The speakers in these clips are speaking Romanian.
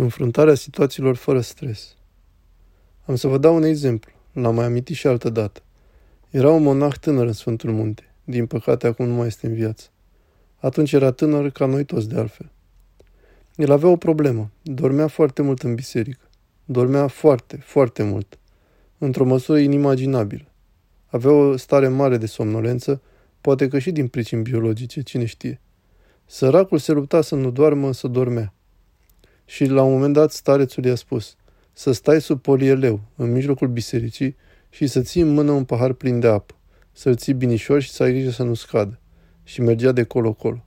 Înfruntarea situațiilor fără stres. Am să vă dau un exemplu. L-am mai amintit și altă dată. Era un monah tânăr în Sfântul Munte. Din păcate, acum nu mai este în viață. Atunci era tânăr ca noi toți de altfel. El avea o problemă. Dormea foarte mult în biserică. Dormea foarte, foarte mult. Într-o măsură inimaginabilă. Avea o stare mare de somnolență, poate că și din pricini biologice, cine știe. Săracul se lupta să nu doarmă, să dormea. Și la un moment dat starețul i-a spus să stai sub polieleu, în mijlocul bisericii, și să ții în mână un pahar plin de apă, să-l ții binișor și să ai grijă să nu scadă. Și mergea de colo-colo.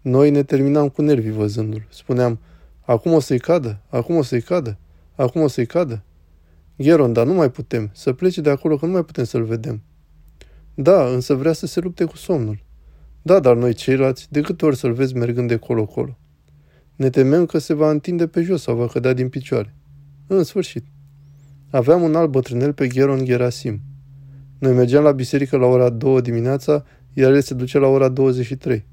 Noi ne terminam cu nervii văzându-l. Spuneam, acum o să-i cadă, acum o să-i cadă, acum o să-i cadă. Gheron, dar nu mai putem, să plece de acolo că nu mai putem să-l vedem. Da, însă vrea să se lupte cu somnul. Da, dar noi ceilalți, de câte ori să-l vezi mergând de colo-colo? Ne temem că se va întinde pe jos sau va cădea din picioare. În sfârșit. Aveam un alt bătrânel pe Gheron Gerasim. Noi mergeam la biserică la ora 2 dimineața, iar el se ducea la ora 23.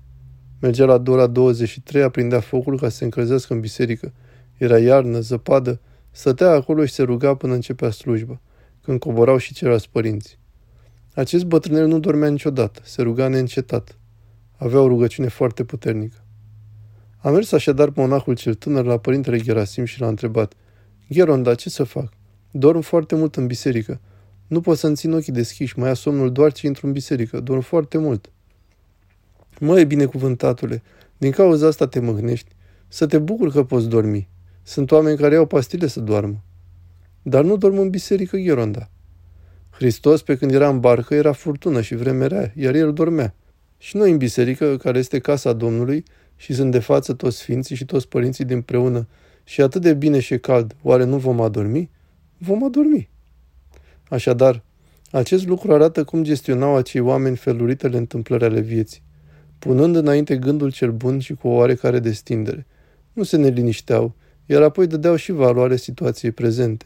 Mergea la ora 23, aprindea focul ca să se încălzească în biserică. Era iarnă, zăpadă, stătea acolo și se ruga până începea slujba, când coborau și ceilalți părinți. Acest bătrânel nu dormea niciodată, se ruga neîncetat. Avea o rugăciune foarte puternică. A mers așadar monahul cel tânăr la părintele Gerasim și l-a întrebat, Gheron, dar ce să fac? Dorm foarte mult în biserică. Nu pot să-mi țin ochii deschiși, mai ia somnul doar ce intru în biserică. Dorm foarte mult. Măi, binecuvântatule, din cauza asta te mâhnești. Să te bucur că poți dormi. Sunt oameni care au pastile să doarmă. Dar nu dorm în biserică, Gheronda. Hristos, pe când era în barcă, era furtună și vreme rea, iar el dormea. Și noi în biserică, care este casa Domnului, și sunt de față toți sfinții și toți părinții din preună, și atât de bine și cald, oare nu vom adormi? Vom adormi. Așadar, acest lucru arată cum gestionau acei oameni feluritele întâmplări ale vieții, punând înainte gândul cel bun și cu o oarecare destindere. Nu se nelinișteau, iar apoi dădeau și valoare situației prezente.